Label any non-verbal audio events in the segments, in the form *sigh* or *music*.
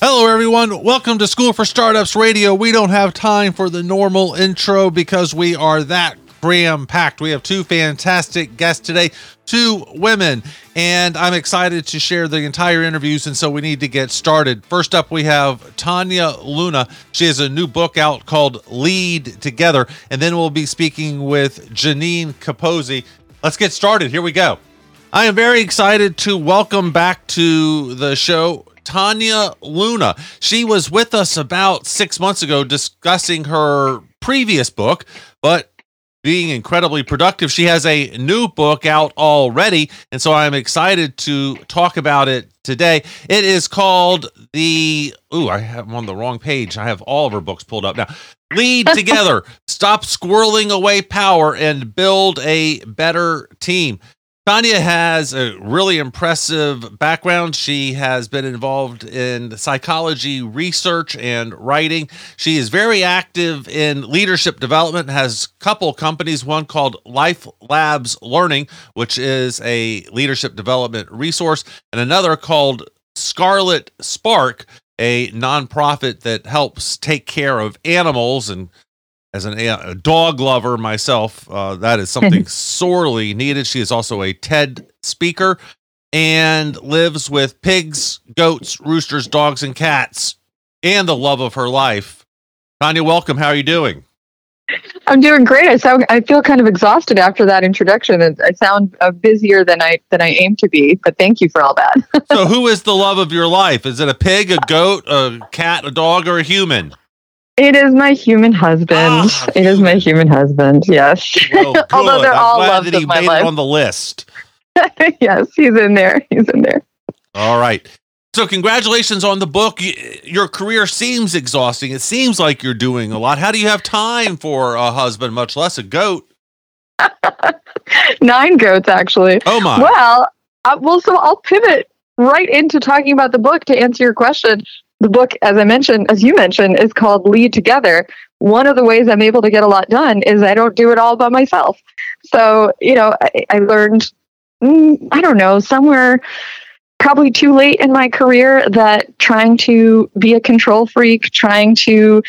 Hello, everyone. Welcome to School for Startups Radio. We don't have time for the normal intro because we are that cram packed. We have two fantastic guests today, two women, and I'm excited to share the entire interviews. And so we need to get started. First up, we have Tania Luna. She has a new book out called Lead Together. And then we'll be speaking with Ginine Capozzi. Let's get started. Here we go. I am very excited to welcome back to the show Tania Luna. She was with us about six months ago discussing her previous book, but being incredibly productive. She has a new book out already, and so I'm excited to talk about it today. It is called the Ooh, I have I'm on the wrong page. I have all of her books pulled up now. Lead *laughs* together, stop squirreling away power and build a better team. Tania has a really impressive background. She has been involved in psychology research and writing. She is very active in leadership development, has a couple companies, one called Life Labs Learning, which is a leadership development resource, and another called Scarlet Spark, a nonprofit that helps take care of animals and as an, a dog lover myself, uh, that is something *laughs* sorely needed. She is also a TED speaker and lives with pigs, goats, roosters, dogs, and cats, and the love of her life. Tania, welcome. How are you doing? I'm doing great. I sound, I feel kind of exhausted after that introduction. I sound uh, busier than I than I aim to be. But thank you for all that. *laughs* so, who is the love of your life? Is it a pig, a goat, a cat, a dog, or a human? It is my human husband. Ah, it is my human husband. Yes. Well, *laughs* Although they're I'm all glad that he made life. it on the list. *laughs* yes, he's in there. He's in there. All right. So, congratulations on the book. Your career seems exhausting. It seems like you're doing a lot. How do you have time for a husband, much less a goat? *laughs* Nine goats, actually. Oh my. Well, uh, well, so I'll pivot right into talking about the book to answer your question the book, as I mentioned, as you mentioned, is called Lead Together. One of the ways I'm able to get a lot done is I don't do it all by myself. So, you know, I, I learned, mm, I don't know, somewhere probably too late in my career that trying to be a control freak, trying to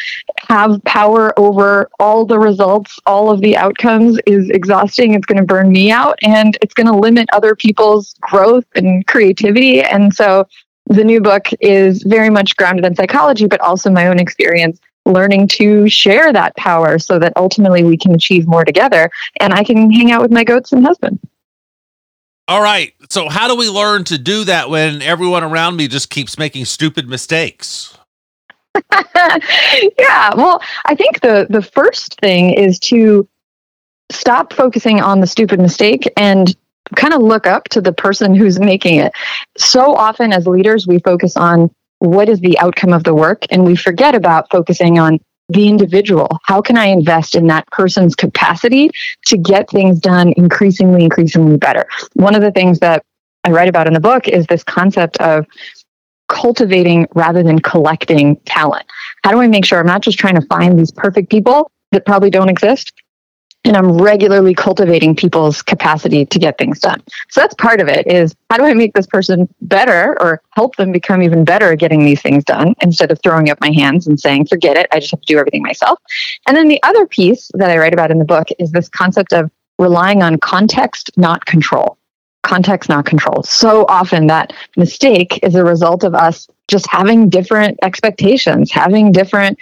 have power over all the results, all of the outcomes is exhausting. It's going to burn me out and it's going to limit other people's growth and creativity. And so the new book is very much grounded in psychology, but also my own experience learning to share that power so that ultimately we can achieve more together and I can hang out with my goats and husband. All right. So, how do we learn to do that when everyone around me just keeps making stupid mistakes? *laughs* yeah. Well, I think the, the first thing is to stop focusing on the stupid mistake and kind of look up to the person who's making it. So often as leaders, we focus on what is the outcome of the work and we forget about focusing on the individual. How can I invest in that person's capacity to get things done increasingly, increasingly better? One of the things that I write about in the book is this concept of cultivating rather than collecting talent. How do I make sure I'm not just trying to find these perfect people that probably don't exist, and I'm regularly cultivating people's capacity to get things done. So that's part of it is how do I make this person better or help them become even better at getting these things done instead of throwing up my hands and saying, forget it, I just have to do everything myself. And then the other piece that I write about in the book is this concept of relying on context, not control. Context, not control. So often that mistake is a result of us just having different expectations, having different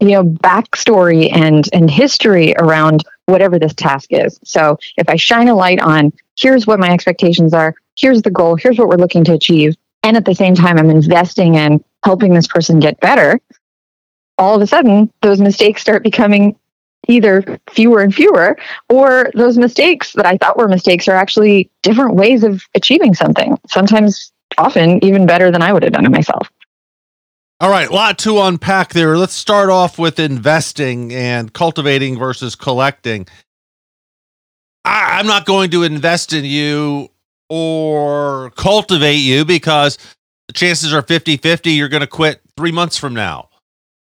you know backstory and and history around whatever this task is. So if i shine a light on here's what my expectations are here's the goal here's what we're looking to achieve and at the same time i'm investing in helping this person get better all of a sudden those mistakes start becoming either fewer and fewer or those mistakes that i thought were mistakes are actually different ways of achieving something sometimes often even better than i would have done it myself all right, a lot to unpack there. Let's start off with investing and cultivating versus collecting. I, am not going to invest in you or cultivate you because the chances are 50 50 you're going to quit three months from now.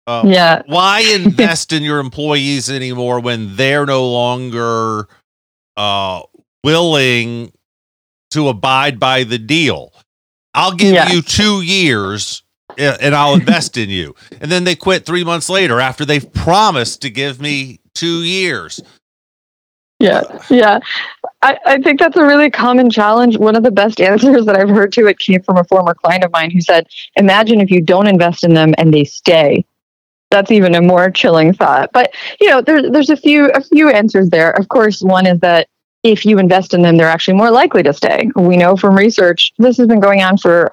Uh, yeah. Why *laughs* invest in your employees anymore when they're no longer uh, willing to abide by the deal? I'll give you two years and I'll invest in you. And then they quit three months later after they've promised to give me two years. Yeah, yeah. I, I think that's a really common challenge. One of the best answers that I've heard to it came from a former client of mine who said, Imagine if you don't invest in them and they stay. That's even a more chilling thought. But you know, there's there's a few a few answers there. Of course, one is that if you invest in them, they're actually more likely to stay. We know from research, this has been going on for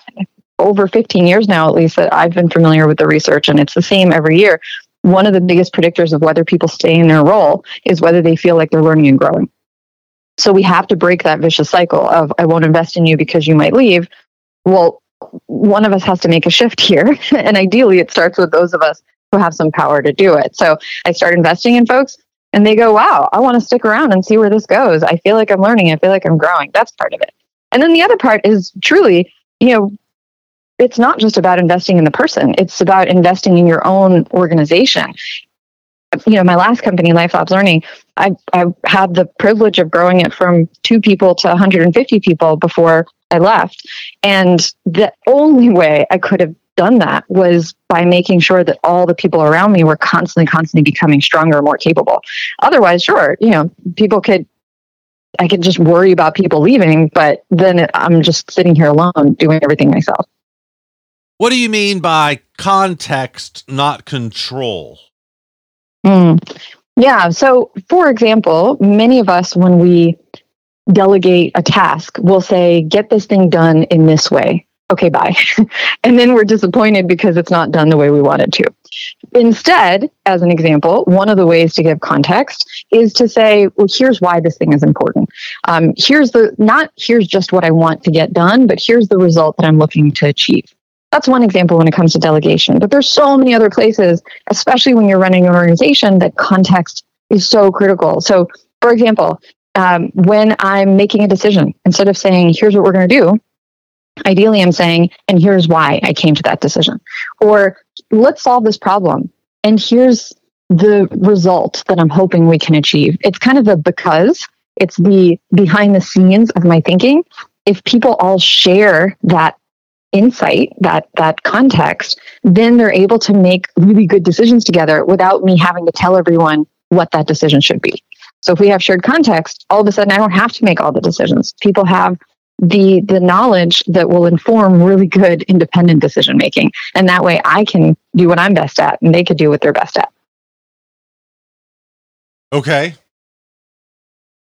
over 15 years now, at least, that I've been familiar with the research, and it's the same every year. One of the biggest predictors of whether people stay in their role is whether they feel like they're learning and growing. So we have to break that vicious cycle of, I won't invest in you because you might leave. Well, one of us has to make a shift here. *laughs* and ideally, it starts with those of us who have some power to do it. So I start investing in folks and they go, wow, I want to stick around and see where this goes. I feel like I'm learning. I feel like I'm growing. That's part of it. And then the other part is truly, you know, it's not just about investing in the person, it's about investing in your own organization. You know, my last company, LifeLabs Learning, I, I had the privilege of growing it from two people to 150 people before I left. And the only way I could have done that was by making sure that all the people around me were constantly, constantly becoming stronger, more capable. Otherwise, sure, you know, people could, I could just worry about people leaving, but then I'm just sitting here alone doing everything myself. What do you mean by context, not control? Mm. Yeah. So, for example, many of us, when we delegate a task, will say, get this thing done in this way okay, bye. *laughs* and then we're disappointed because it's not done the way we want it to. Instead, as an example, one of the ways to give context is to say, well, here's why this thing is important. Um, here's the, not here's just what I want to get done, but here's the result that I'm looking to achieve. That's one example when it comes to delegation. But there's so many other places, especially when you're running an organization, that context is so critical. So, for example, um, when I'm making a decision, instead of saying, here's what we're going to do, Ideally, I'm saying, and here's why I came to that decision. Or let's solve this problem. And here's the result that I'm hoping we can achieve. It's kind of the because, it's the behind the scenes of my thinking. If people all share that insight, that that context, then they're able to make really good decisions together without me having to tell everyone what that decision should be. So if we have shared context, all of a sudden I don't have to make all the decisions. People have the the knowledge that will inform really good independent decision making and that way i can do what i'm best at and they could do what they're best at. Okay.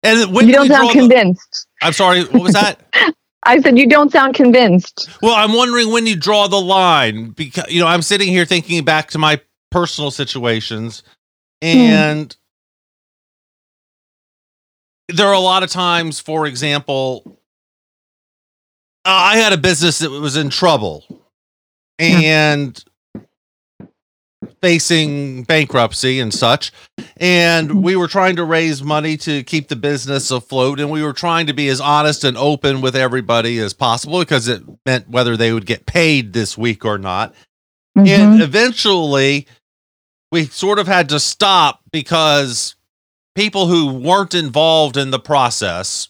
And when you don't sound convinced the, i'm sorry what was that *laughs* i said you don't sound convinced well i'm wondering when you draw the line because you know i'm sitting here thinking back to my personal situations and hmm. there are a lot of times for example I had a business that was in trouble and facing bankruptcy and such. And we were trying to raise money to keep the business afloat. And we were trying to be as honest and open with everybody as possible because it meant whether they would get paid this week or not. Mm-hmm. And eventually, we sort of had to stop because people who weren't involved in the process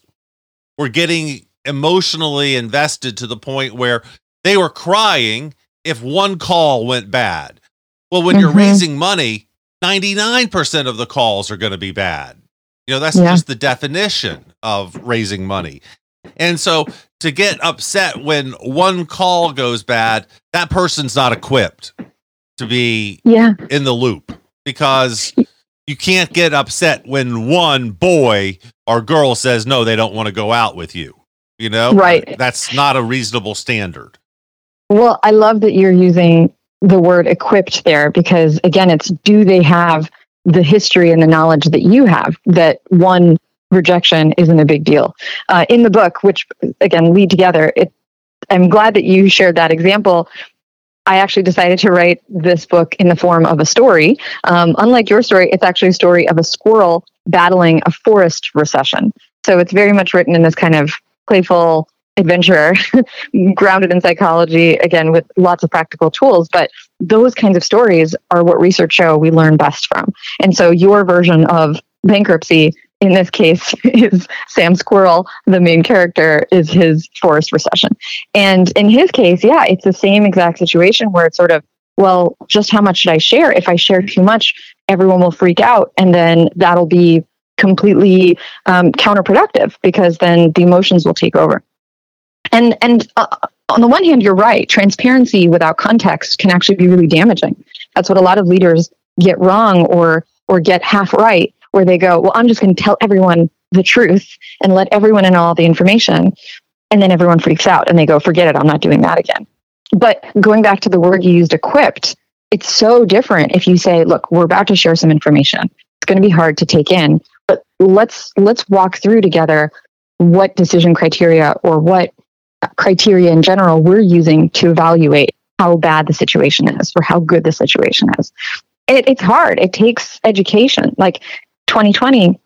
were getting emotionally invested to the point where they were crying if one call went bad. Well, when mm-hmm. you're raising money, 99% of the calls are going to be bad. You know, that's yeah. just the definition of raising money. And so to get upset when one call goes bad, that person's not equipped to be yeah. in the loop because you can't get upset when one boy or girl says no, they don't want to go out with you. You know, right? That's not a reasonable standard. Well, I love that you're using the word equipped there because, again, it's do they have the history and the knowledge that you have that one rejection isn't a big deal. Uh, in the book, which again lead together, it, I'm glad that you shared that example. I actually decided to write this book in the form of a story. Um, unlike your story, it's actually a story of a squirrel battling a forest recession. So it's very much written in this kind of playful adventurer *laughs* grounded in psychology, again, with lots of practical tools. But those kinds of stories are what research show we learn best from. And so your version of bankruptcy in this case *laughs* is Sam Squirrel, the main character, is his forest recession. And in his case, yeah, it's the same exact situation where it's sort of, well, just how much should I share? If I share too much, everyone will freak out. And then that'll be completely um, counterproductive because then the emotions will take over. And, and uh, on the one hand, you're right. Transparency without context can actually be really damaging. That's what a lot of leaders get wrong or, or get half right where they go, well, I'm just going to tell everyone the truth and let everyone in all the information. And then everyone freaks out and they go, forget it, I'm not doing that again. But going back to the word you used, equipped, it's so different if you say, look, we're about to share some information. It's going to be hard to take in, but let's let's walk through together what decision criteria or what criteria in general we're using to evaluate how bad the situation is or how good the situation is. It, it's hard. It takes education. Like 2020,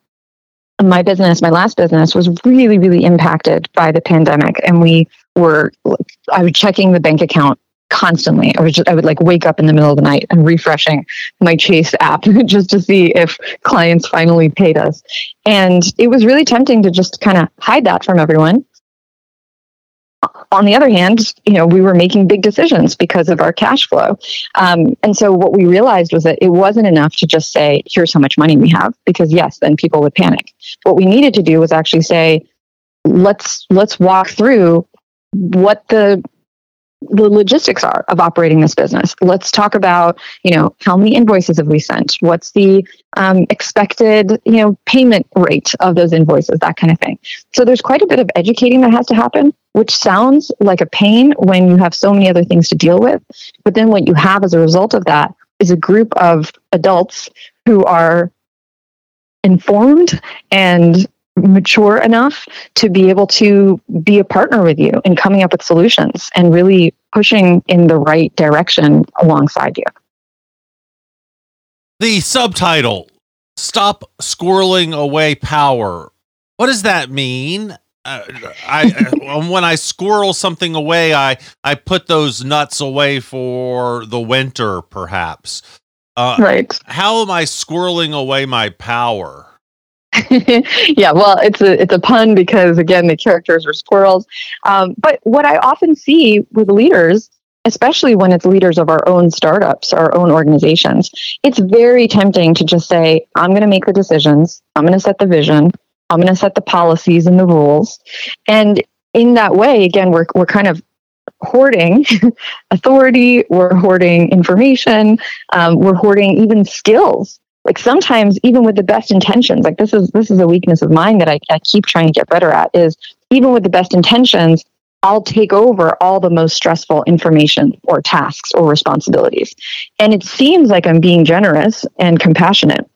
my business, my last business, was really, really impacted by the pandemic. And we were, I was checking the bank account constantly. I was just, I would like wake up in the middle of the night and refreshing my Chase app *laughs* just to see if clients finally paid us. And it was really tempting to just kind of hide that from everyone on the other hand, you know, we were making big decisions because of our cash flow. Um, and so what we realized was that it wasn't enough to just say, here's how much money we have, because yes, then people would panic. What we needed to do was actually say, let's let's walk through what the the logistics are of operating this business. Let's talk about, you know, how many invoices have we sent? What's the um, expected, you know, payment rate of those invoices? That kind of thing. So there's quite a bit of educating that has to happen, which sounds like a pain when you have so many other things to deal with. But then what you have as a result of that is a group of adults who are informed and mature enough to be able to be a partner with you in coming up with solutions and really pushing in the right direction alongside you. The subtitle Stop Squirreling Away Power. What does that mean? Uh, I uh, *laughs* when I squirrel something away, I I put those nuts away for the winter, perhaps. Uh, right. How am I squirreling away my power? *laughs* yeah, well, it's a it's a pun because again, the characters are squirrels. Um, but what I often see with leaders, especially when it's leaders of our own startups, our own organizations, it's very tempting to just say, "I'm going to make the decisions. I'm going to set the vision. I'm going to set the policies and the rules." And in that way, again, we're we're kind of hoarding *laughs* authority. We're hoarding information. Um, we're hoarding even skills like sometimes even with the best intentions like this is this is a weakness of mine that I, I keep trying to get better at is even with the best intentions i'll take over all the most stressful information or tasks or responsibilities. And it seems like i'm being generous and compassionate.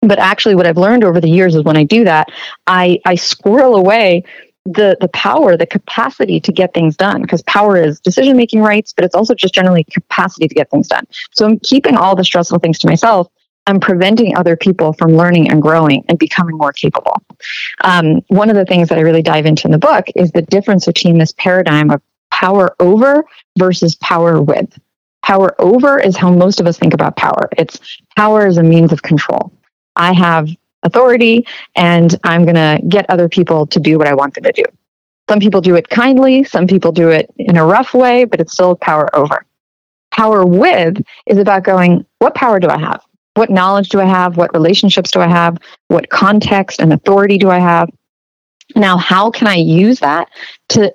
But actually what i've learned over the years is when i do that i i squirrel away the the power the capacity to get things done because power is decision making rights but it's also just generally capacity to get things done. So i'm keeping all the stressful things to myself I'm preventing other people from learning and growing and becoming more capable. Um, one of the things that I really dive into in the book is the difference between this paradigm of power over versus power with. Power over is how most of us think about power. It's power as a means of control. I have authority and I'm going to get other people to do what I want them to do. Some people do it kindly, some people do it in a rough way, but it's still power over. Power with is about going, what power do I have? What knowledge do I have? What relationships do I have? What context and authority do I have? Now, how can I use that to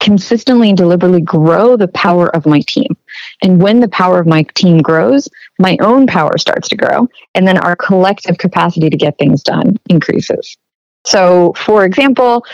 consistently and deliberately grow the power of my team? And when the power of my team grows, my own power starts to grow. And then our collective capacity to get things done increases. So, for example,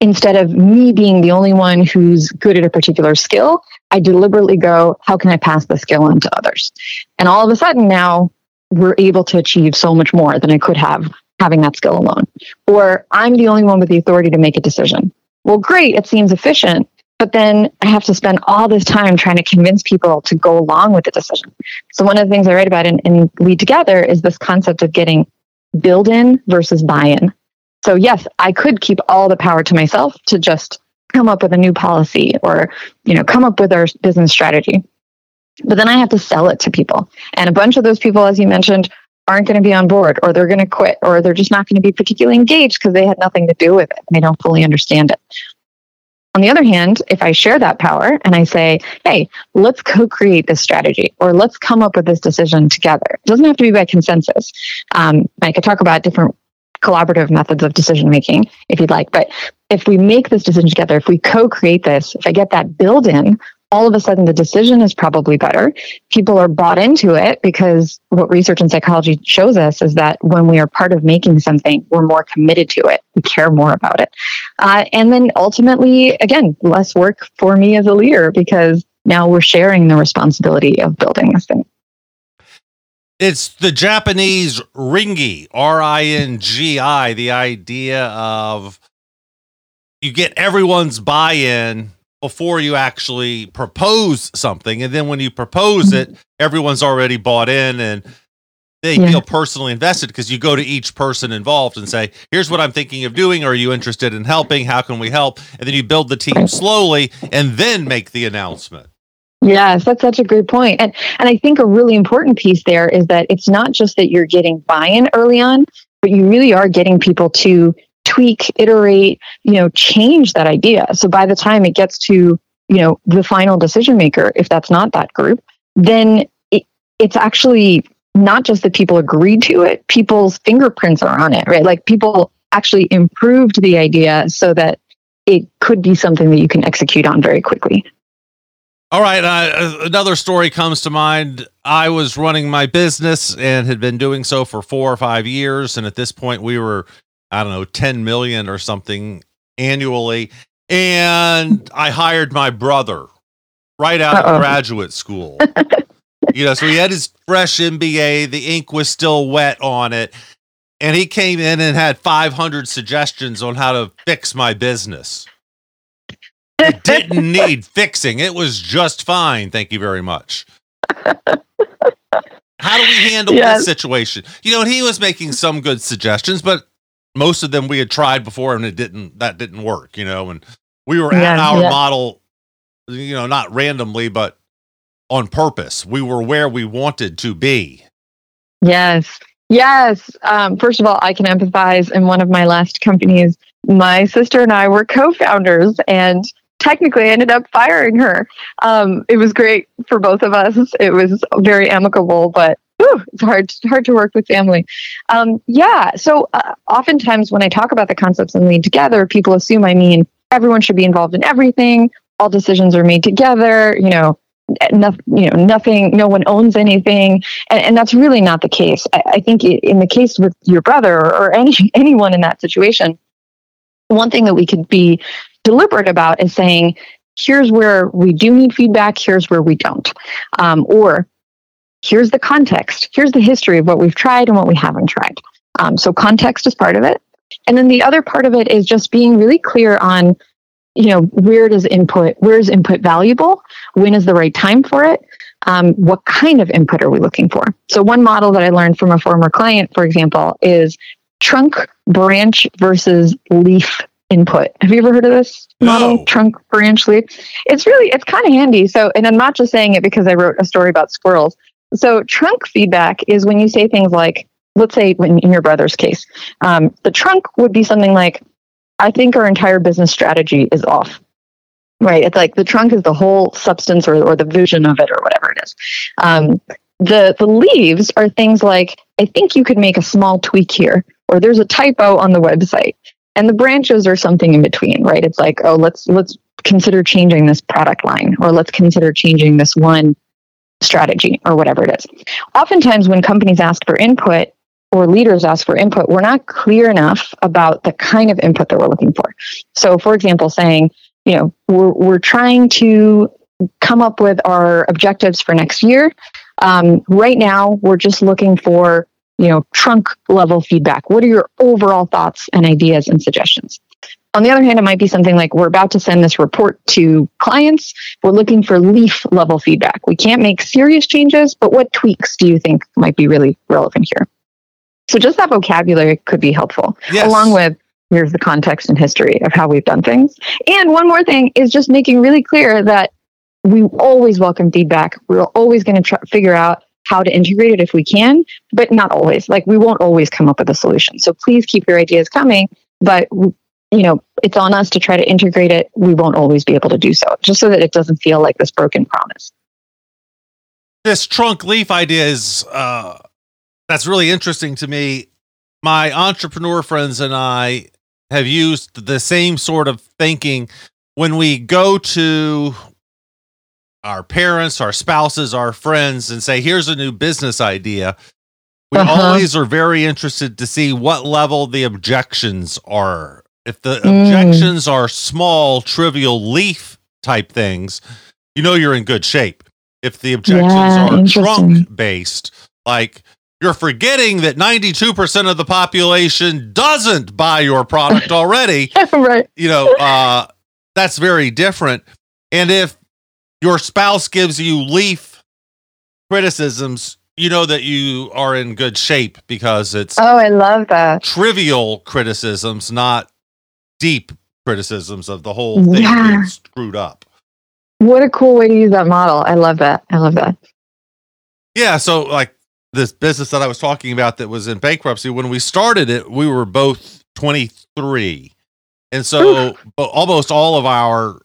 instead of me being the only one who's good at a particular skill, I deliberately go, how can I pass the skill on to others? And all of a sudden now we're able to achieve so much more than I could have having that skill alone. Or I'm the only one with the authority to make a decision. Well, great, it seems efficient, but then I have to spend all this time trying to convince people to go along with the decision. So, one of the things I write about in, in Lead Together is this concept of getting build in versus buy in. So, yes, I could keep all the power to myself to just come up with a new policy or, you know, come up with our business strategy. But then I have to sell it to people. And a bunch of those people, as you mentioned, aren't going to be on board or they're going to quit or they're just not going to be particularly engaged because they had nothing to do with it. They don't fully understand it. On the other hand, if I share that power and I say, hey, let's co create this strategy or let's come up with this decision together, it doesn't have to be by consensus. Um, I could talk about different collaborative methods of decision making if you'd like, but if we make this decision together, if we co create this, if I get that build in all of a sudden the decision is probably better. People are bought into it because what research and psychology shows us is that when we are part of making something, we're more committed to it. We care more about it. Uh, and then ultimately, again, less work for me as a leader because now we're sharing the responsibility of building this thing. It's the Japanese ringi, R I N G I, the idea of you get everyone's buy in before you actually propose something. And then when you propose it, everyone's already bought in and they yeah. feel personally invested because you go to each person involved and say, here's what I'm thinking of doing. Are you interested in helping? How can we help? And then you build the team slowly and then make the announcement. Yes, that's such a great point. And and I think a really important piece there is that it's not just that you're getting buy-in early on, but you really are getting people to tweak, iterate, you know, change that idea. So by the time it gets to, you know, the final decision maker, if that's not that group, then it, it's actually not just that people agreed to it, people's fingerprints are on it, right? Like people actually improved the idea so that it could be something that you can execute on very quickly. All right. Uh, another story comes to mind. I was running my business and had been doing so for four or five years. And at this point, we were I don't know, 10 million or something annually. And I hired my brother right out Uh-oh. of graduate school. *laughs* you know, so he had his fresh MBA, the ink was still wet on it. And he came in and had 500 suggestions on how to fix my business. It didn't *laughs* need fixing. It was just fine. Thank you very much. *laughs* How do we handle yes. this situation? You know, he was making some good suggestions, but most of them we had tried before and it didn't that didn't work you know and we were yeah, at our yeah. model you know not randomly but on purpose. We were where we wanted to be. Yes. Yes. Um, first of all i can empathize in one of my last companies my sister and i were co-founders and technically I ended up firing her. Um, it was great for both of us. It was very amicable but whew, it's hard hard to work with family. Um, yeah, so uh, oftentimes when I talk about the concepts and lead together, people assume I mean everyone should be involved in everything. All decisions are made together. You know. You know, nothing. No one owns anything, and, and that's really not the case. I, I, think in the case with your brother or, or any *laughs* anyone in that situation, one thing that we could be deliberate about is saying here's where we do need feedback here's where we don't um, or here's the context, here's the history of what we've tried and what we haven't tried. Um, so context is part of it. And then the other part of it is just being really clear on, you know, where does input, where is input valuable? When is the right time for it? Um, what kind of input are we looking for? So one model that I learned from a former client, for example, is trunk, branch versus leaf input. Have you ever heard of this model? No. Trunk, branch, leaf. It's really, it's kind of handy. So, and I'm not just saying it because I wrote a story about squirrels. So trunk feedback is when you say things like, let's say in, in your brother's case, um, the trunk would be something like, I think our entire business strategy is off. Right. It's like the trunk is the whole substance or, or the vision of it or whatever it is. Um, the the leaves are things like I think you could make a small tweak here, or there's a typo on the website. And the branches are something in between, right? It's like, oh, let's let's consider changing this product line, or let's consider changing this one strategy or whatever it is. Oftentimes, when companies ask for input or leaders ask for input, we're not clear enough about the kind of input that we're looking for. So, for example, saying, you know, we're, we're trying to come up with our objectives for next year. Um, right now, we're just looking for, you know, trunk level feedback. What are your overall thoughts and ideas and suggestions? On the other hand, it might be something like we're about to send this report to clients. We're looking for leaf level feedback. We can't make serious changes, but what tweaks do you think might be really relevant here? So just that vocabulary could be helpful, yes. along with here's the context and history of how we've done things. And one more thing is just making really clear that we always welcome feedback. We're always going to try figure out how to integrate it if we can, but not always. Like we won't always come up with a solution. So please keep your ideas coming, but you know, it's on us to try to integrate it. We won't always be able to do so, just so that it doesn't feel like this broken promise. This trunk leaf idea is uh, that's really interesting to me. My entrepreneur friends and I have used the same sort of thinking when we go to our parents, our spouses, our friends, and say, here's a new business idea. We uh-huh. always are very interested to see what level the objections are if the mm. objections are small, trivial leaf type things, you know you're in good shape. If the objections yeah, are trunk based, like you're forgetting that 92% of the population doesn't buy your product *laughs* already. right. You know, uh, that's very different. And if your spouse gives you leaf criticisms, you know that you are in good shape because it's oh i love that trivial criticisms not deep criticisms of the whole thing yeah. being screwed up. What a cool way to use that model. I love that. I love that. Yeah. So, like this business that I was talking about that was in bankruptcy, when we started it, we were both 23. And so, Oof. almost all of our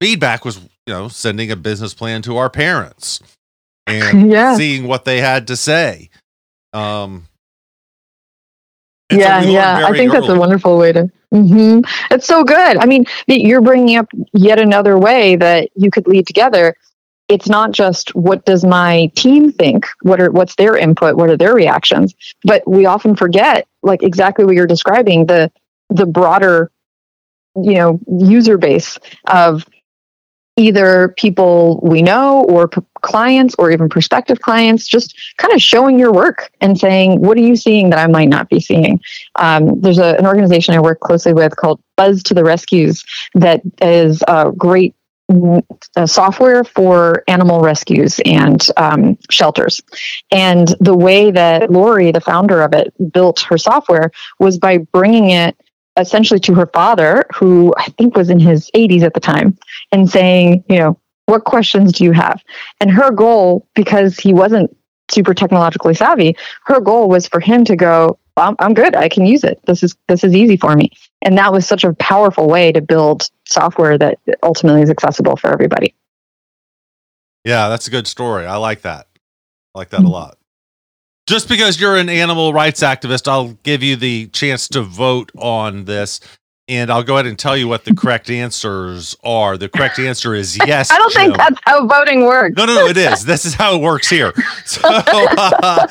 feedback was, you know, sending a business plan to our parents and *laughs* yeah. seeing what they had to say. Um, yeah, yeah. I think early. that's a wonderful way to. Mm-hmm. It's so good. I mean, you're bringing up yet another way that you could lead together. It's not just what does my team think? What are what's their input? What are their reactions? But we often forget, like exactly what you're describing, the the broader, you know, user base of either people we know or p- clients or even prospective clients, just kind of showing your work and saying, what are you seeing that I might not be seeing? Um, there's a, an organization I work closely with called Buzz to the Rescues that is a great software for animal rescues and um, shelters. And the way that Lori, the founder of it, built her software was by bringing it essentially to her father, who I think was in his 80s at the time, and saying, you know, what questions do you have? And her goal, because he wasn't super technologically savvy, her goal was for him to go, I'm, I'm good. I can use it. This is this is easy for me. And that was such a powerful way to build software that ultimately is accessible for everybody. Yeah, that's a good story. I like that. I like that mm-hmm. a lot just because you're an animal rights activist, I'll give you the chance to vote on this. And I'll go ahead and tell you what the correct answers are. The correct answer is *laughs* yes. I don't Jim. think that's how voting works. No, no, no, it is. *laughs* This is how it works here. So *laughs* uh,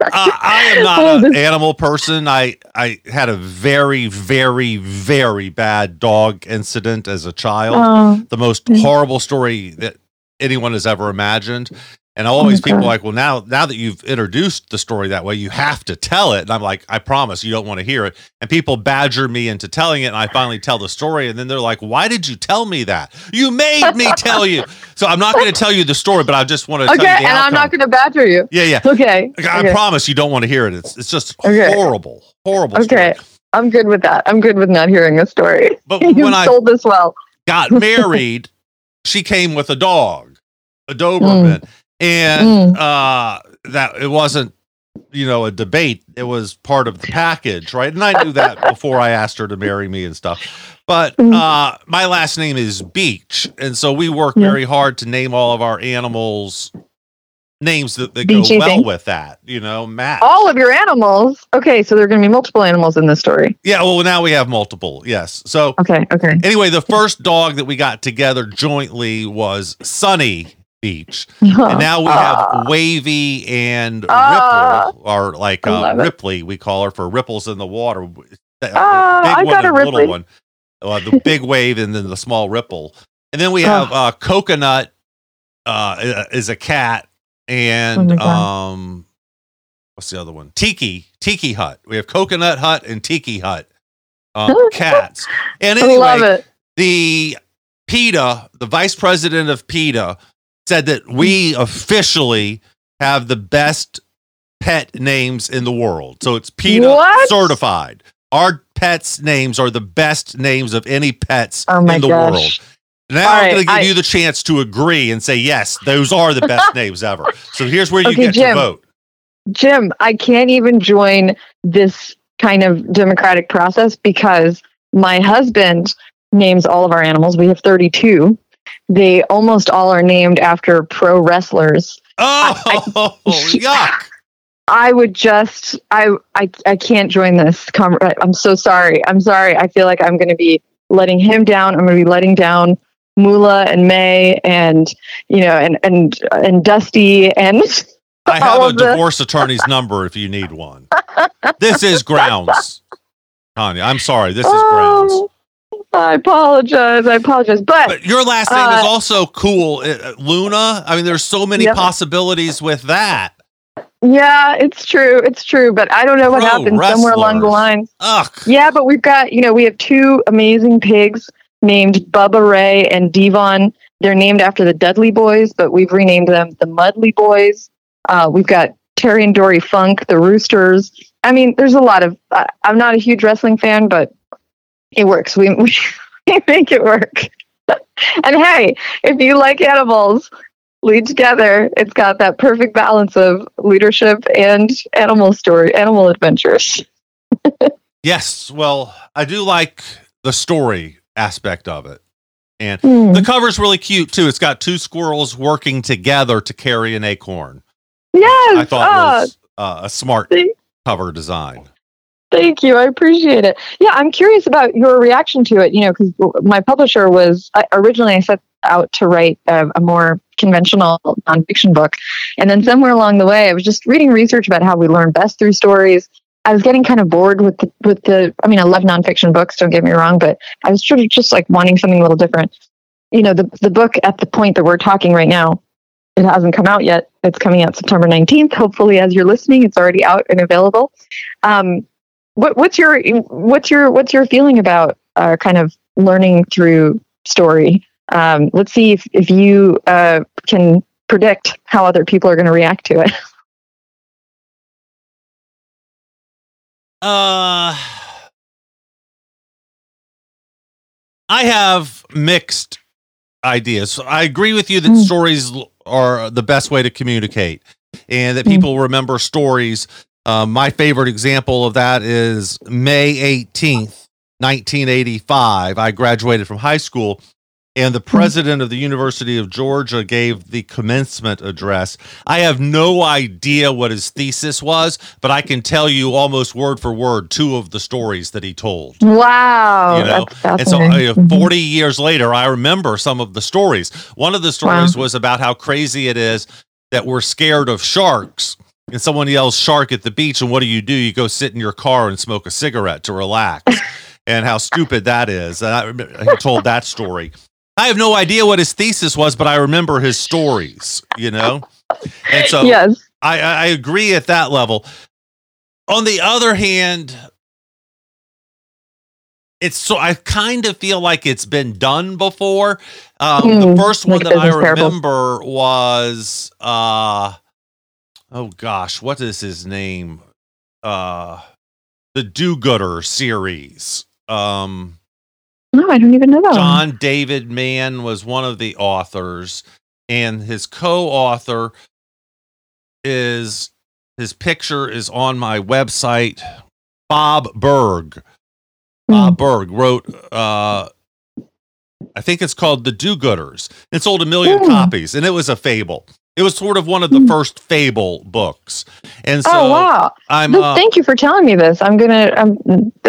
I am not an animal person. I I had a very, very, very bad dog incident as a child. Oh. The most horrible story that anyone has ever imagined. And always people like, well, now now that you've introduced the story that way, you have to tell it. And I'm like, I promise you don't want to hear it. And people badger me into telling it, and I finally tell the story, and then they're like, Why did you tell me that? You made me tell you. So I'm not going to tell you the story, but I just want to okay, and outcome. I'm not going to badger you. Yeah, yeah. Okay. I okay. promise you don't want to hear it. It's it's just okay. horrible, horrible. Okay. Story. I'm good with that. I'm good with not hearing a story. But *laughs* you when I told this well, got married, she came with a dog, a *laughs* Doberman. Mm and mm. uh, that it wasn't you know a debate. It was part of the package right? And i knew that *laughs* before i asked her to marry me and stuff. But mm. uh, my last name is beach. And so we work yeah. very hard to name all of our animals names that, that go well thing. with that you know matt. All of your animals? Okay so there are going to be multiple animals in this story. Yeah well now we have multiple yes. So okay okay. anyway the first dog that we got together jointly was sunny beach. *laughs* and now we have uh, Wavy and uh, Ripple, or like uh, Ripley, we call her for ripples in the water. Uh, I got a little one, uh, the big *laughs* wave, and then the small ripple. And then we have uh, Coconut uh, is a cat, and oh um, what's the other one? Tiki Tiki Hut. We have Coconut Hut and Tiki Hut um, cats. *laughs* And anyway, the PETA, the vice president of PETA, said that we officially have the best pet names in the world. So it's PETA what? certified. Our pets' names are the best names of any pets Oh in the gosh. world. Now All I'm right, going to give I- you the chance to agree and say yes, those are the best *laughs* names ever. So here's where you Okay, get to vote. Jim, I can't even join this kind of democratic process because my husband names all of our animals. We have 32. They almost all are named after pro wrestlers. Oh, *laughs* *laughs* yuck! I would just, I, I, I can't join this. Com- I'm so sorry. I'm sorry. I feel like I'm going to be letting him down. I'm going to be letting down Mula and May and, you know, and, and, and Dusty and I *laughs* have a divorce attorney's number if you need one. This is grounds, Tania. I'm sorry. This is grounds. Oh. I apologize. I apologize. But, But your last name is Uh, also cool, uh, Luna. I mean, there's so many Yep. possibilities with that. yeah, it's true. It's true. But I don't know what Pro happened somewhere along the wrestlers. lines. Ugh. Yeah, but we've got, you know, we have two amazing pigs named Bubba Ray and Devon. They're named after the Dudley Boys, but we've renamed them the Mudley Boys. Uh, we've got Terry and Dory Funk, the Roosters. I mean, there's a lot of. I I'm not a huge wrestling fan, but it works. We, we, *laughs* we make it work. and hey, if you like animals, lead together. It's got that perfect balance of leadership and animal story, animal adventures. *laughs* Yes. Well, I do like the story aspect of it. And Hmm. the cover's really cute too. It's got two squirrels working together to carry an acorn. Yes. I thought ah, was uh, a smart thank, cover design. Thank you. I appreciate it. Yeah, I'm curious about your reaction to it. You know, because my publisher was I, originally I set out to write a, a more conventional nonfiction book, and then somewhere along the way, I was just reading research about how we learn best through stories. I was getting kind of bored with the, with the. I mean, I love nonfiction books. Don't get me wrong, but I was sort of just like wanting something a little different. You know, the the book at the point that we're talking right now, it hasn't come out yet. It's coming out September 19th. Hopefully, as you're listening, it's already out and available. Um, what, what's your what's your what's your feeling about uh, kind of learning through story? Um, let's see if if you uh, can predict how other people are going to react to it. *laughs* Uh, I have mixed ideas. I agree with you that Mm. stories are the best way to communicate and that Mm. people remember stories. Um, my favorite example of that is May 18th, 1985. I graduated from high school and the president of the University of Georgia gave the commencement address. I have no idea what his thesis was, but I can tell you almost word for word two of the stories that he told. Wow, You know, And so, uh, Mhm. 40 years later, I remember some of the stories. One of the stories was about how crazy it is that we're scared of sharks. And someone yells shark at the beach, and what do you do? You go sit in your car and smoke a cigarette to relax. *laughs* and how stupid that is. And I, he told that story. I have no idea what his thesis was, but I remember his stories, you know? And so yes, I, I agree at that level. On the other hand, it's so I kind of feel like it's been done before. Um, the Hmm, first one that I remember was uh oh gosh, what is his name? Uh the Do-Gooder series. Um no, I don't even know that. one. John David Mann was one of the authors, and his co-author is his picture is on my website. Bob Burg. Bob Burg wrote uh I think it's called The Do-Gooders. It sold a million Hmm. copies, and it was a fable. It was sort of one of the Hmm. first fable books. And so oh wow! I'm uh, Thank you for telling me this. I'm gonna um,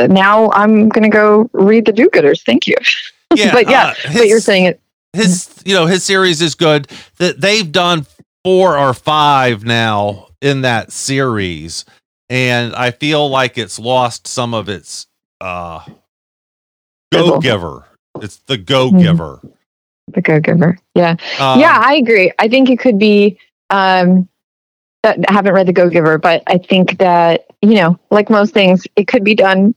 now. I'm gonna go read the Do-Gooders. Thank you. *laughs* yeah, but yeah, uh, but you're saying it. his you know his series is good that they've done four or five now in that series and i feel like it's lost some of its uh go giver it's the go giver The Go-Giver. Yeah. um, yeah, I agree. I think it could be. Um, uh, I haven't read the Go Giver, but I think that you know, like most things, it could be done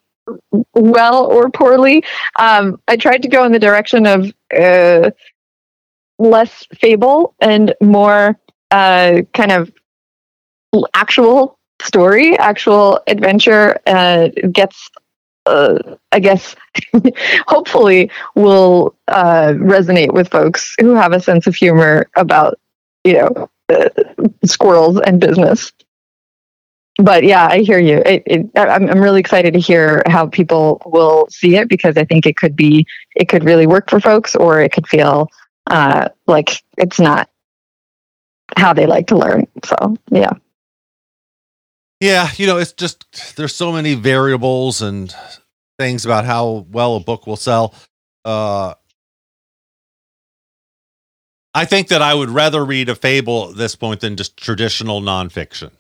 well or poorly. Um, I tried to go in the direction of uh, less fable and more uh, kind of actual story, actual adventure. Uh, gets uh, I guess, *laughs* hopefully will uh, resonate with folks who have a sense of humor about, you know, uh, squirrels and business. But yeah, I hear you. It, it, I'm, I'm really excited to hear how people will see it because I think it could be, it could really work for folks, or it could feel uh, like it's not how they like to learn. So yeah. Yeah, you know, it's just there's so many variables and things about how well a book will sell. Uh I think that I would rather read a fable at this point than just traditional nonfiction.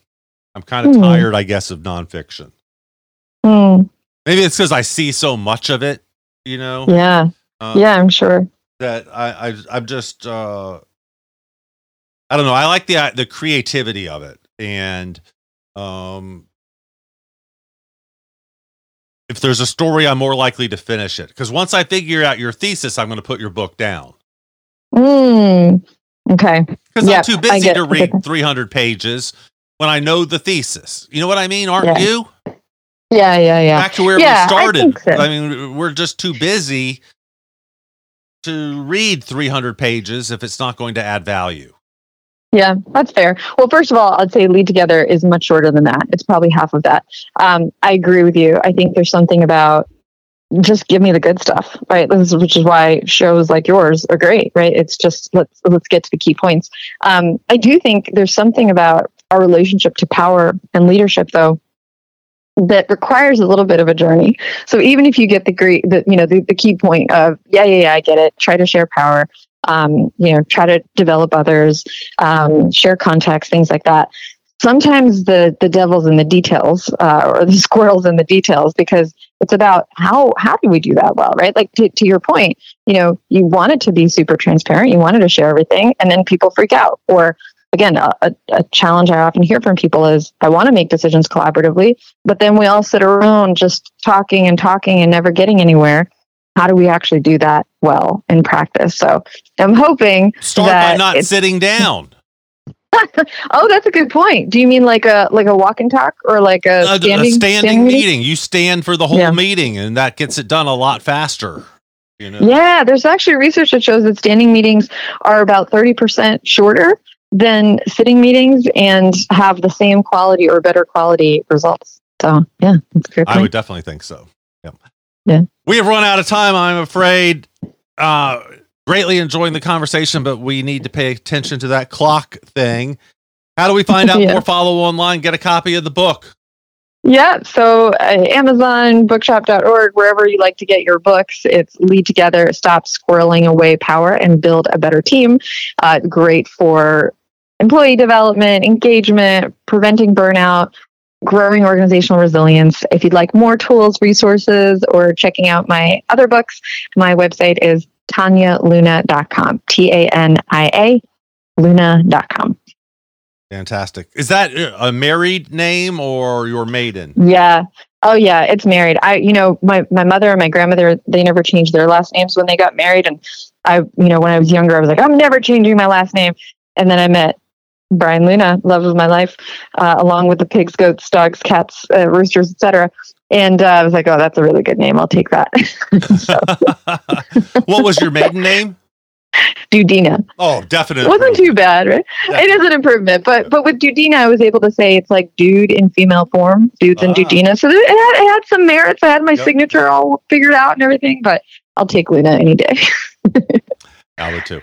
I'm kind of mm. tired, I guess, of nonfiction. Mm. Maybe it's because I see so much of it, you know. Yeah, um, yeah, I'm sure that I, I I'm just uh, I don't know. I like the the creativity of it, and um, if there's a story, I'm more likely to finish it because once I figure out your thesis, I'm going to put your book down. Mm, okay. Because yep, I'm too busy get, to read 300 pages when I know the thesis. You know what I mean? Aren't yeah. you? Yeah, yeah, yeah. Back to where yeah, we started. I, so. I mean, we're just too busy to read 300 pages if it's not going to add value. Yeah, that's fair. Well, first of all, I'd say Lead Together is much shorter than that. It's probably half of that. Um, I agree with you. I think there's something about just give me the good stuff, right? This is, which is why shows like yours are great, right? It's just let's let's get to the key points. Um, I do think there's something about our relationship to power and leadership, though, that requires a little bit of a journey. So even if you get the great, the you know, the, the key point of yeah, yeah, yeah, I get it. Try to share power um, you know, try to develop others, um, share contacts, things like that. Sometimes the the devil's in the details, uh, or the *laughs* squirrels in the details, because it's about how how do we do that well, right? Like to, to your point, you know, you wanted to be super transparent, you wanted to share everything, and then people freak out. Or again, a, a challenge I often hear from people is I want to make decisions collaboratively, but then we all sit around just talking and talking and never getting anywhere how do we actually do that well in practice? So I'm hoping start by not sitting down. *laughs* oh, that's a good point. Do you mean like a like a walk and talk or like a standing, a standing, standing meeting? meeting? You stand for the whole yeah. meeting, and that gets it done a lot faster. You know? Yeah, there's actually research that shows that standing meetings are about thirty percent shorter than sitting meetings and have the same quality or better quality results. So yeah, that's a great point. I would definitely think so. Yep. Yeah. We have run out of time, I'm afraid. Uh, greatly enjoying the conversation, but we need to pay attention to that clock thing. How do we find *laughs* out yeah. more? Follow online, get a copy of the book. Yeah, so uh, Amazon, bookshop.org, wherever you like to get your books, it's Lead Together, Stop Squirreling Away Power and Build a Better Team. Uh, great for employee development, engagement, preventing burnout, growing organizational resilience. If you'd like more tools, resources, or checking out my other books, my website is tanialuna.com. T A N I A luna.com. Fantastic. Is that a married name or your maiden? Yeah. Oh yeah, it's married. I you know, my my mother and my grandmother they never changed their last names when they got married and I you know, when I was younger I was like I'm never changing my last name. And then I met Brian Luna, love of my life, uh, along with the pigs, goats, dogs, cats, uh, roosters, etc. And uh, I was like, oh, that's a really good name. I'll take that. *laughs* what was your maiden name? Dudina. Oh, definitely. It wasn't too bad, right? It is an improvement, but but with Dudina, I was able to say it's like dude in female form, dudes and ah. Dudina. So it had, it had some merits. I had my yep. signature all figured out and everything, but I'll take Luna any day. *laughs* I would too.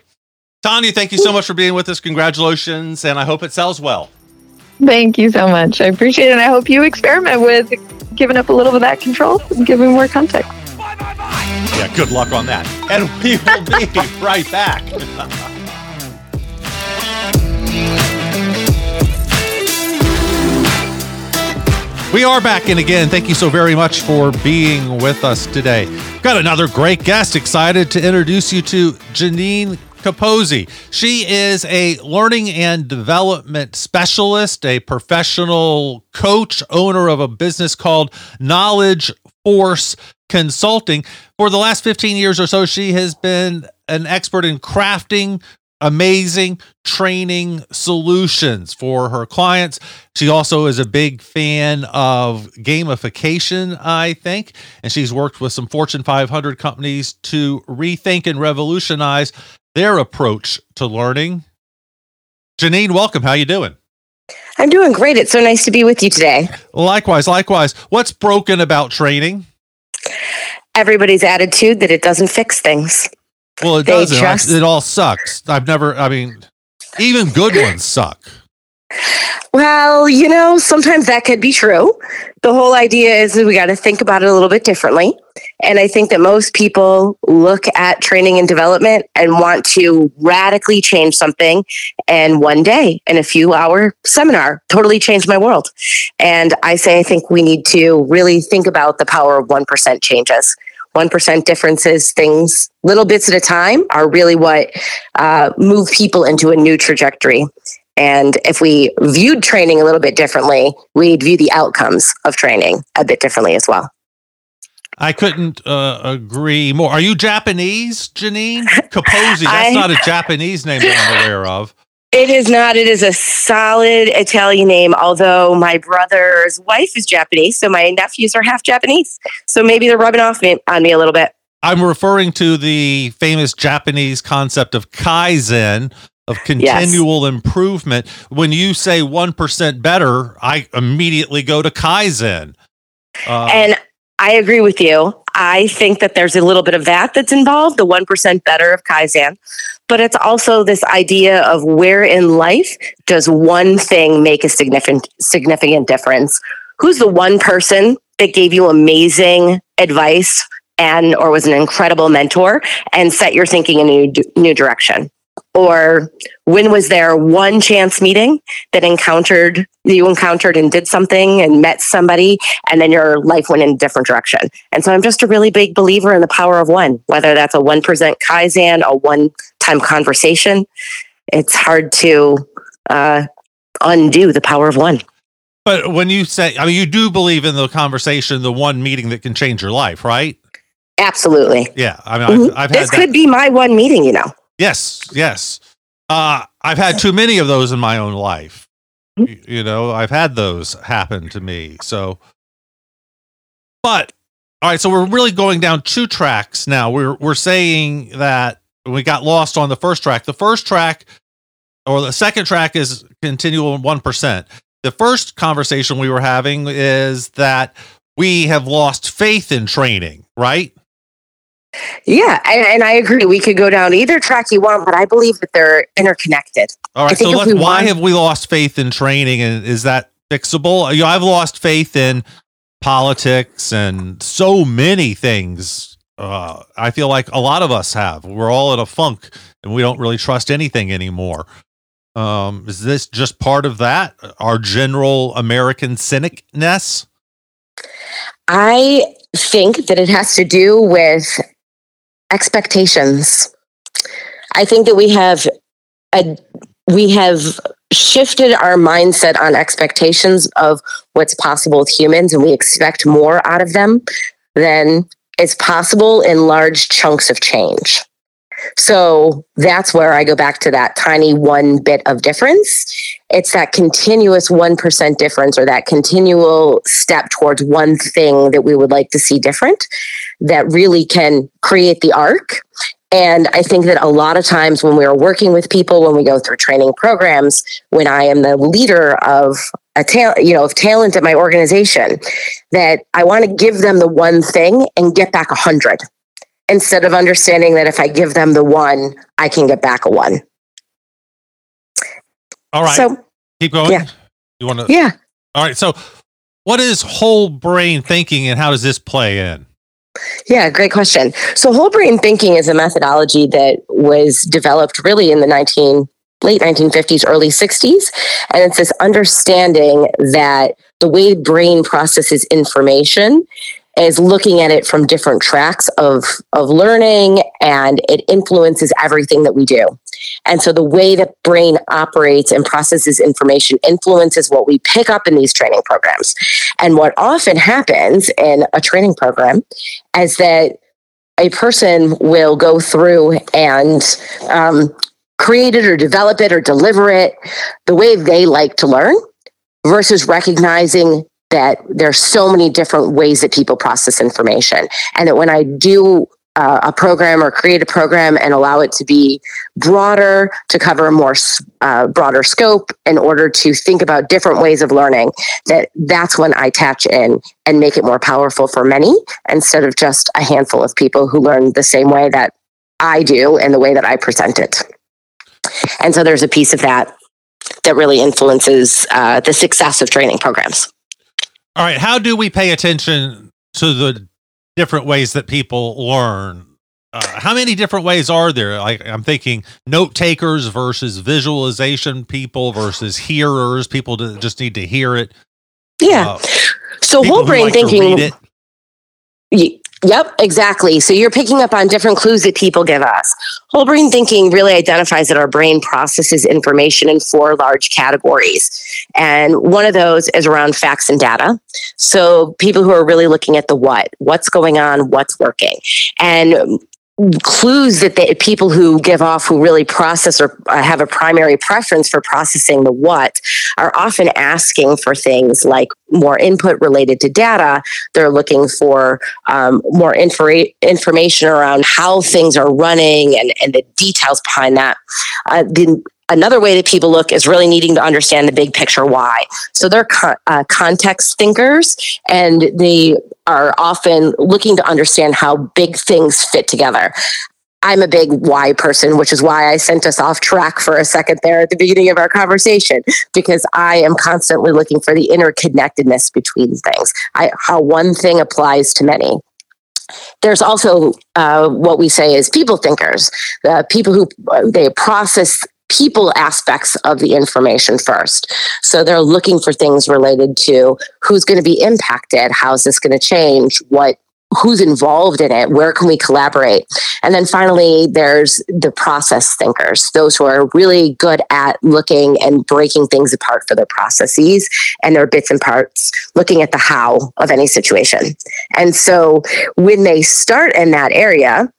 Tania, thank you so much for being with us. Congratulations, and I hope it sells well. Thank you so much. I appreciate it. And I hope you experiment with giving up a little of that control and giving more context. Yeah, good luck on that. And we will be *laughs* right back. *laughs* We are back and again. Thank you so very much for being with us today. Got another great guest. Excited to introduce you to Ginine Capozzi. She is a learning and development specialist, a professional coach, owner of a business called Knowledge Force Consulting. For the last 15 years or so, she has been an expert in crafting amazing training solutions for her clients. She also is a big fan of gamification, I think, and she's worked with some Fortune 500 companies to rethink and revolutionize their approach to learning. Ginine, welcome. How you doing? I'm doing great. It's so nice to be with you today. Likewise, likewise. What's broken about training? Everybody's attitude that it doesn't fix things. Well, it they doesn't. Just... It all sucks. I've never, I mean, even good ones suck. Well, you know, sometimes that could be true. The whole idea is that we got to think about it a little bit differently. And I think that most people look at training and development and want to radically change something. And one day, in a few hour seminar, totally change my world. And I say, I think we need to really think about the power of 1% changes. 1% differences, things, little bits at a time, are really what uh, move people into a new trajectory. And if we viewed training a little bit differently, we'd view the outcomes of training a bit differently as well. I couldn't uh, agree more. Are you Japanese, Ginine? Capozzi, that's I, not a Japanese name that I'm aware of. It is not. It is a solid Italian name, although my brother's wife is Japanese, so my nephews are half Japanese. So maybe they're rubbing off me, on me a little bit. I'm referring to the famous Japanese concept of kaizen, of continual yes. improvement. When you say 1% better, I immediately go to kaizen. Uh, and I agree with you. I think that there's a little bit of that that's involved, the 1% better of Kaizen. But it's also this idea of where in life does one thing make a significant significant difference? Who's the one person that gave you amazing advice and or was an incredible mentor and set your thinking in a new, new direction? Or when was there one chance meeting that encountered you encountered and did something and met somebody and then your life went in a different direction? And so i'm just a really big believer in the power of one whether that's a 1% kaizen a one time conversation it's hard to uh, undo the power of one. But when you say i mean you do believe in the conversation the one meeting that can change your life right? Absolutely. Yeah i mean mm-hmm. I've, I've this could be my one meeting you know Yes, yes. Uh, I've had too many of those in my own life. You know, I've had those happen to me. So, but all right, so we're really going down two tracks now. We're we're saying that we got lost on the first track. The first track or the second track is continual 1%. The first conversation we were having is that we have lost faith in training, right? Yeah, and, and, I agree. We could go down either track you want, but I believe that they're interconnected. All right. So why want- have we lost faith in training, and is that fixable? You know, I've lost faith in politics and so many things. Uh, I feel like a lot of us have. We're all in a funk, and we don't really trust anything anymore. Um, is this just part of that? Our general American cynicness? I think that it has to do with expectations. I think that we have a, we have shifted our mindset on expectations of what's possible with humans and we expect more out of them than is possible in large chunks of change. So that's where I go back to that tiny one bit of difference. It's that continuous 1% difference or that continual step towards one thing that we would like to see different that really can create the arc. And I think that a lot of times when we are working with people, when we go through training programs, when I am the leader of a talent, you know, of talent at my organization, that I want to give them the one thing and get back a hundred instead of understanding that if I give them the one, I can get back a one. All right. So keep going. Yeah. You want to? Yeah. All right. So, what is whole brain thinking and how does this play in? Yeah, great question. So, whole brain thinking is a methodology that was developed really in the 19 late 1950s, early 60s. And it's this understanding that the way brain processes information is looking at it from different tracks of of learning and it influences everything that we do. And so the way that brain operates and processes information influences what we pick up in these training programs. And what often happens in a training program is that a person will go through and um, create it or develop it or deliver it the way they like to learn versus recognizing that there's so many different ways that people process information and that when i do uh, a program or create a program and allow it to be broader to cover a more uh, broader scope in order to think about different ways of learning that that's when i attach in and make it more powerful for many instead of just a handful of people who learn the same way that i do and the way that i present it. And so there's a piece of that that really influences uh, the success of training programs all right how do we pay attention to the different ways that people learn. Uh, how many different ways are there? Like I'm thinking note takers versus visualization people versus hearers, people that just need to hear it. Yeah. Uh, so whole brain like thinking. Yep, exactly. So you're picking up on different clues that people give us. Whole brain thinking really identifies that our brain processes information in four large categories. And one of those is around facts and data. So people who are really looking at the what, what's going on, what's working. And clues that the people who give off who really process or uh, have a primary preference for processing the what are often asking for things like more input related to data they're looking for um, more infor- information around how things are running and, and the details behind that uh, the Another way that people look is really needing to understand the big picture why. So they're uh, context thinkers and they are often looking to understand how big things fit together. I'm a big why person, which is why I sent us off track for a second there at the beginning of our conversation, because I am constantly looking for the interconnectedness between things, I, how one thing applies to many there's also uh, what we say is people thinkers, the people who uh, they process people aspects of the information first. So they're looking for things related to who's going to be impacted, how's this going to change, what who's involved in it where can we collaborate and then finally there's the process thinkers those who are really good at looking and breaking things apart for their processes and their bits and parts looking at the how of any situation and so when they start in that area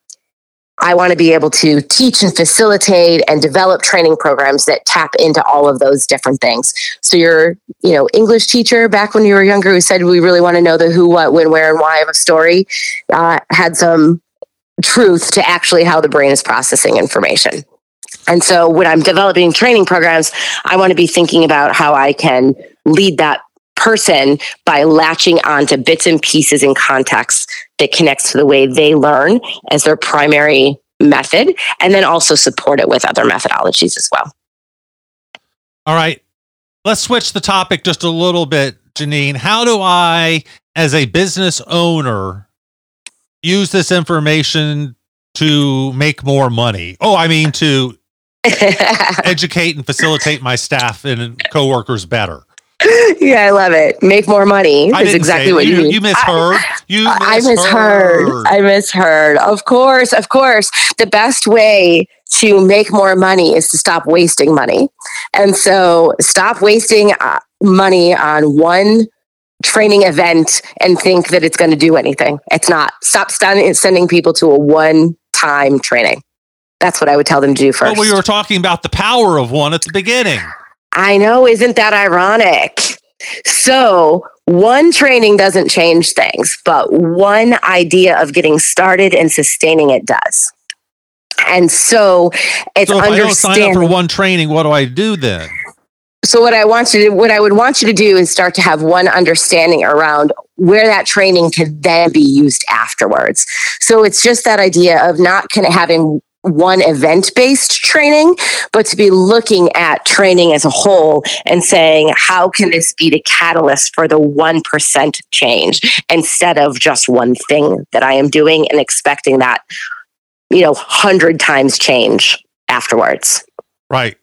I want to be able to teach and facilitate and develop training programs that tap into all of those different things. So your, you know, English teacher back when you were younger who said we really want to know the who, what, when, where, and why of a story uh, had some truth to actually how the brain is processing information. And so when I'm developing training programs, I want to be thinking about how I can lead that person by latching onto bits and pieces and context that connects to the way they learn as their primary method, and then also support it with other methodologies as well. All right. Let's switch the topic just a little bit, Ginine. How do I, as a business owner, use this information to make more money? Oh, I mean, to *laughs* educate and facilitate my staff and coworkers better *laughs* yeah, I love it. Make more money is exactly what you, you, you misheard. You misheard. I misheard. I misheard. Of course, of course. The best way to make more money is to stop wasting money. And so stop wasting uh, money on one training event and think that it's going to do anything. It's not. Stop sending people to a one time training. That's what I would tell them to do first. Well, we were talking about the power of one at the beginning. I know, isn't that ironic? So, one training doesn't change things, but one idea of getting started and sustaining it does. And so it's so if I don't sign up for one training, what do I do then? So what I want you to what I would want you to do is start to have one understanding around where that training can then be used afterwards. So it's just that idea of not kind of having one event based training, but to be looking at training as a whole and saying, how can this be the catalyst for the 1% change instead of just one thing that I am doing and expecting that, you know, 100 times change afterwards. Right.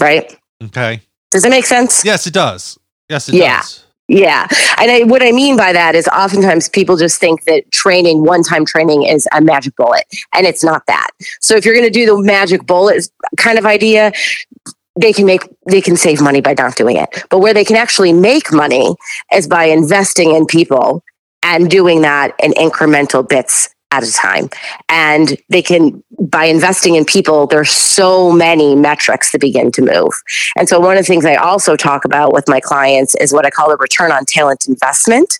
Right. Okay. Does it make sense? Yes, it does. Yes, it yeah. does. Yeah. And I, what I mean by that is oftentimes people just think that training, one time training, is a magic bullet, and it's not that. So if you're going to do the magic bullet kind of idea, they can make they can save money by not doing it but where they can actually make money is by investing in people and doing that in incremental bits at a time. And they can, by investing in people, there's so many metrics that begin to move. And so, one of the things I also talk about with my clients is what I call a return on talent investment.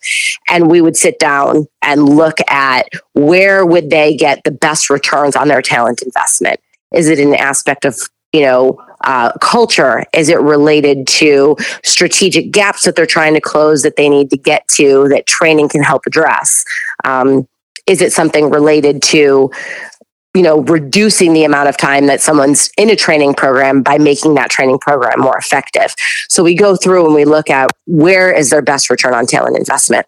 And we would sit down and look at where would they get the best returns on their talent investment. Is it an aspect of you know uh, culture? Is it related to strategic gaps that they're trying to close that they need to get to that training can help address? Um, is it something related to you know reducing the amount of time that someone's in a training program by making that training program more effective? So we go through and we look at where is their best return on talent investment.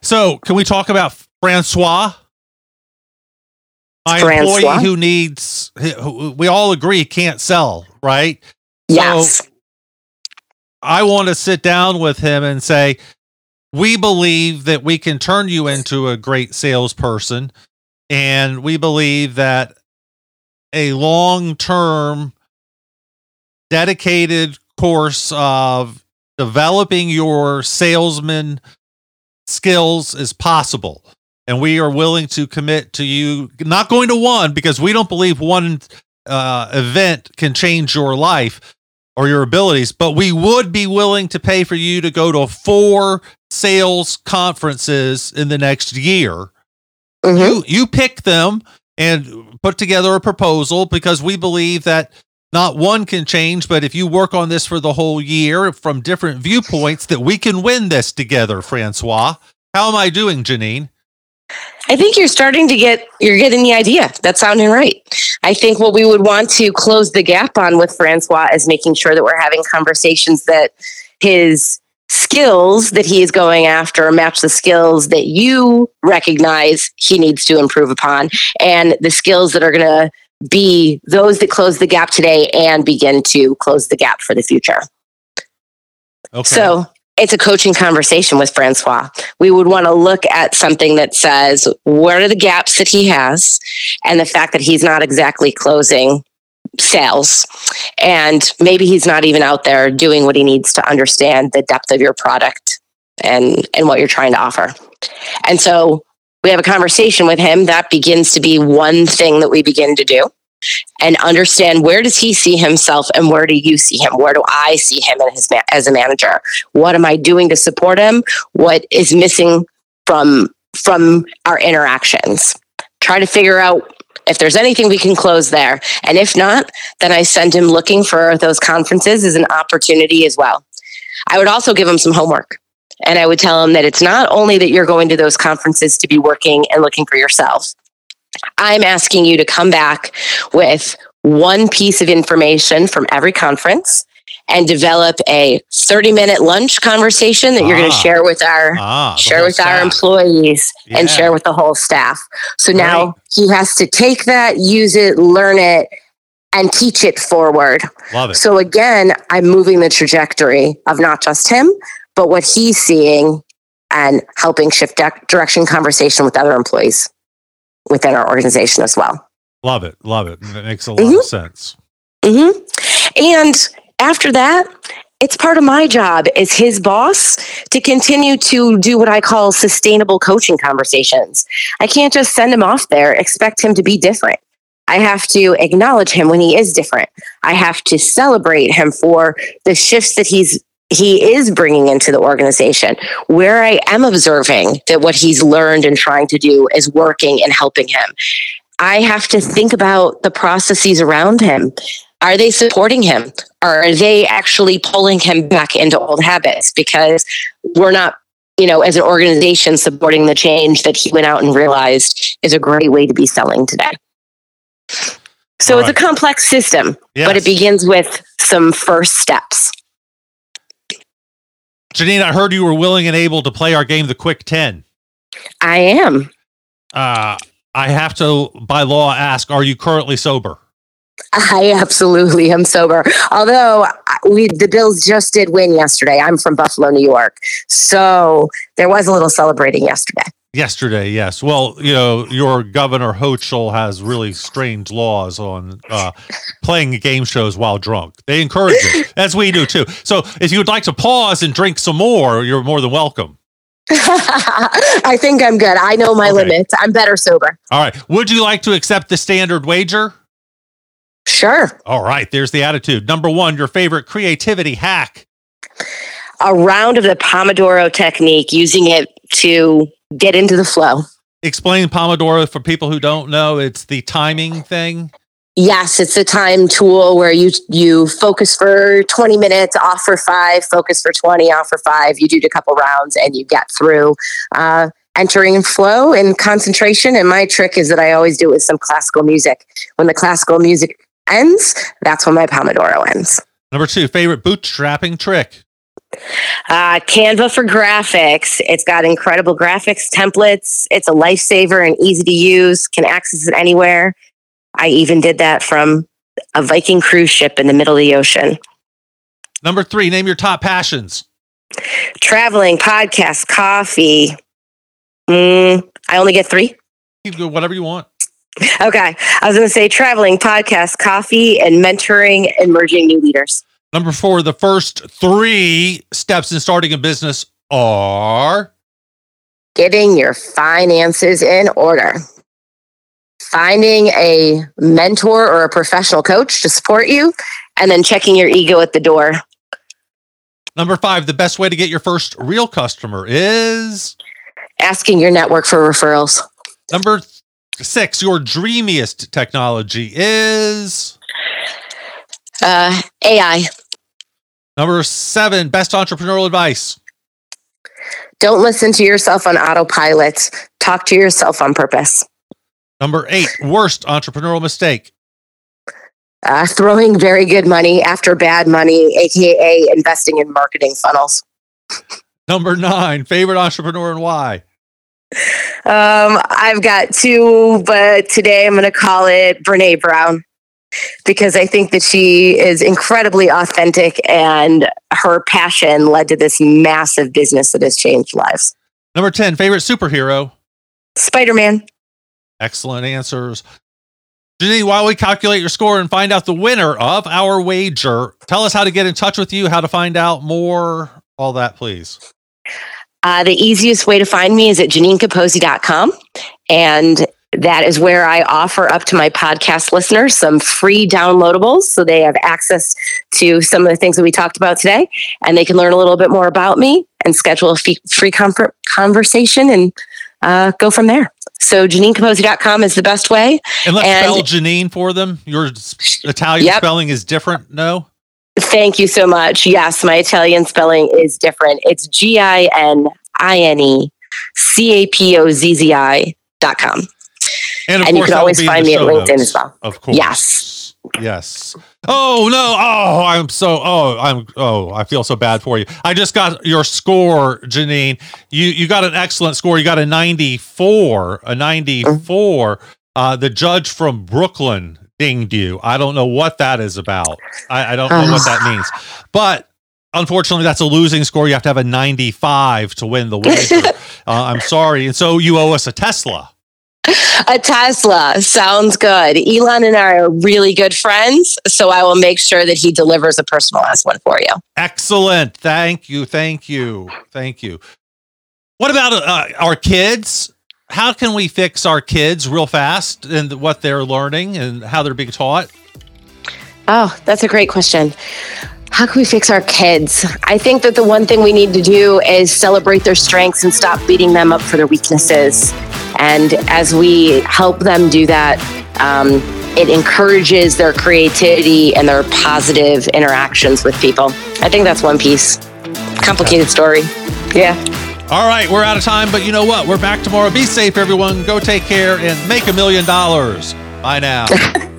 So can we talk about francois? My Francois? employee who needs who we all agree can't sell right? Yes. So i want to sit down with him and say we believe that we can turn you into a great salesperson. And we believe that a long term, dedicated course of developing your salesman skills is possible. And we are willing to commit to you, not going to one, because we don't believe one uh, event can change your life or your abilities, but we would be willing to pay for you to go to four sales conferences in the next year. Mm-hmm. You you pick them and put together a proposal because we believe that not one can change, but if you work on this for the whole year from different viewpoints, that we can win this together, Francois. How am I doing, Ginine? I think you're starting to get you're getting the idea. That's sounding right. I think what we would want to close the gap on with Francois is making sure that we're having conversations that his skills that he is going after match the skills that you recognize he needs to improve upon and the skills that are going to be those that close the gap today and begin to close the gap for the future. Okay. So it's a coaching conversation with Francois. We would want to look at something that says, what are the gaps that he has? And the fact that he's not exactly closing sales. And maybe he's not even out there doing what he needs to understand the depth of your product and and what you're trying to offer. And so we have a conversation with him that begins to be one thing that we begin to do and understand where does he see himself and where do you see him? Where do i see him as, a manager? What am i doing to support him? What is missing from from our interactions? Try to figure out if there's anything we can close there. And if not, then I send him looking for those conferences as an opportunity as well. I would also give him some homework. And I would tell him that it's not only that you're going to those conferences to be working and looking for yourself. I'm asking you to come back with one piece of information from every conference and develop a 30 minute lunch conversation that ah, you're going to share with our ah, share with staff. our employees yeah. and share with the whole staff. So now right. he has to take that, use it, learn it and teach it forward. Love it. So again, I'm moving the trajectory of not just him, but what he's seeing and helping shift direction conversation with other employees within our organization as well. Love it. Love it. That makes a lot mm-hmm. of sense. Mm-hmm. And after that, it's part of my job as his boss to continue to do what I call sustainable coaching conversations. I can't just send him off there, expect him to be different. I have to acknowledge him when he is different. I have to celebrate him for the shifts that he's he is bringing into the organization where I am observing that what he's learned and trying to do is working and helping him. I have to think about the processes around him. Are they supporting him? Are they actually pulling him back into old habits? Because we're not, you know, as an organization supporting the change that he went out and realized is a great way to be selling today. So right. it's a complex system, yes. but it begins with some first steps. Ginine, I heard you were willing and able to play our game, the Quick 10. I am. Uh, I have to, by law, ask Are you currently sober? I absolutely am sober. Although we the Bills just did win yesterday. I'm from Buffalo, New York. So there was a little celebrating yesterday. Yesterday, yes. Well, you know, your governor Hochul has really strange laws on uh, playing game shows while drunk. They encourage it, *laughs* as we do too. So, if you would like to pause and drink some more, you're more than welcome. *laughs* I think I'm good. I know my Okay. limits. I'm better sober. All right. Would you like to accept the standard wager? Sure. All right. There's the attitude. Number one, your favorite creativity hack. A round of the Pomodoro technique, using it to get into the flow. Explain Pomodoro for people who don't know. It's the timing thing. Yes, it's a time tool where you you focus for 20 minutes, off for five, focus for 20, off for five. You do a couple rounds and you get through uh, entering flow and concentration. And my trick is that I always do it with some classical music. When the classical music ends, that's when my Pomodoro ends. Number two, favorite bootstrapping trick. Uh, Canva for graphics. It's got incredible graphics templates. It's a lifesaver and easy to use. Can access it anywhere. I even did that from a Viking cruise ship in the middle of the ocean. Number three, name your top passions. Traveling, podcasts, coffee. Mm, I only get three. You can go whatever you want. Okay. I was going to say traveling, podcast, coffee, and mentoring emerging new leaders. Number four, the first three steps in starting a business are Getting your finances in order. Finding a mentor or a professional coach to support you, and then checking your ego at the door. number five, the best way to get your first real customer is Asking your network for referrals. number th- six, your dreamiest technology is Uh, AI. number seven, best entrepreneurial advice. Don't listen to yourself on autopilot. Talk to yourself on purpose. Number eight, worst entrepreneurial mistake. Uh, throwing very good money after bad money, aka investing in marketing funnels. Number nine, favorite entrepreneur and why. Um, I've got two, but today I'm going to call it Brene Brown because I think that she is incredibly authentic and her passion led to this massive business that has changed lives. Number 10, favorite superhero. Spider Man. Excellent answers. Ginine, while we calculate your score and find out the winner of our wager, tell us how to get in touch with you, how to find out more, all that, please. Uh, the easiest way to find me is at GinineCapozzi.com. And that is where I offer up to my podcast listeners some free downloadables so they have access to some of the things that we talked about today and they can learn a little bit more about me and schedule a fee- free comfort conversation and uh, go from there. So GinineCapozzi.com is the best way. And let's And- spell Ginine for them. Your Italian Yep. spelling is different. No? Thank you so much. Yes, my Italian spelling is different. It's G I N I N E C A P O Z Z I dot com. And, of And you can always find me at LinkedIn notes, as well. Of course. Yes. Yes. Oh no. Oh, I'm so oh, I'm oh, I feel so bad for you. I just got your score, Ginine. You you got an excellent score. You got a 94, a 94. Uh the judge from Brooklyn dinged you. I don't know what that is about. I, I don't know what that means. But unfortunately that's a losing score. You have to have a 95 to win the wager. *laughs* uh, I'm sorry. And so you owe us a Tesla. A Tesla sounds good. Elon and I are really good friends, so I will make sure that he delivers a personalized one for you. Excellent. Thank you. Thank you. Thank you. What about uh, our kids? How can we fix our kids real fast and what they're learning and how they're being taught? Oh, that's a great question. How can we fix our kids? I think that the one thing we need to do is celebrate their strengths and stop beating them up for their weaknesses. And as we help them do that, um, it encourages their creativity and their positive interactions with people. I think that's one piece. Complicated story. Yeah. All right, we're out of time, but you know what? We're back tomorrow. Be safe, everyone. Go take care and make a million dollars. Bye now. *laughs*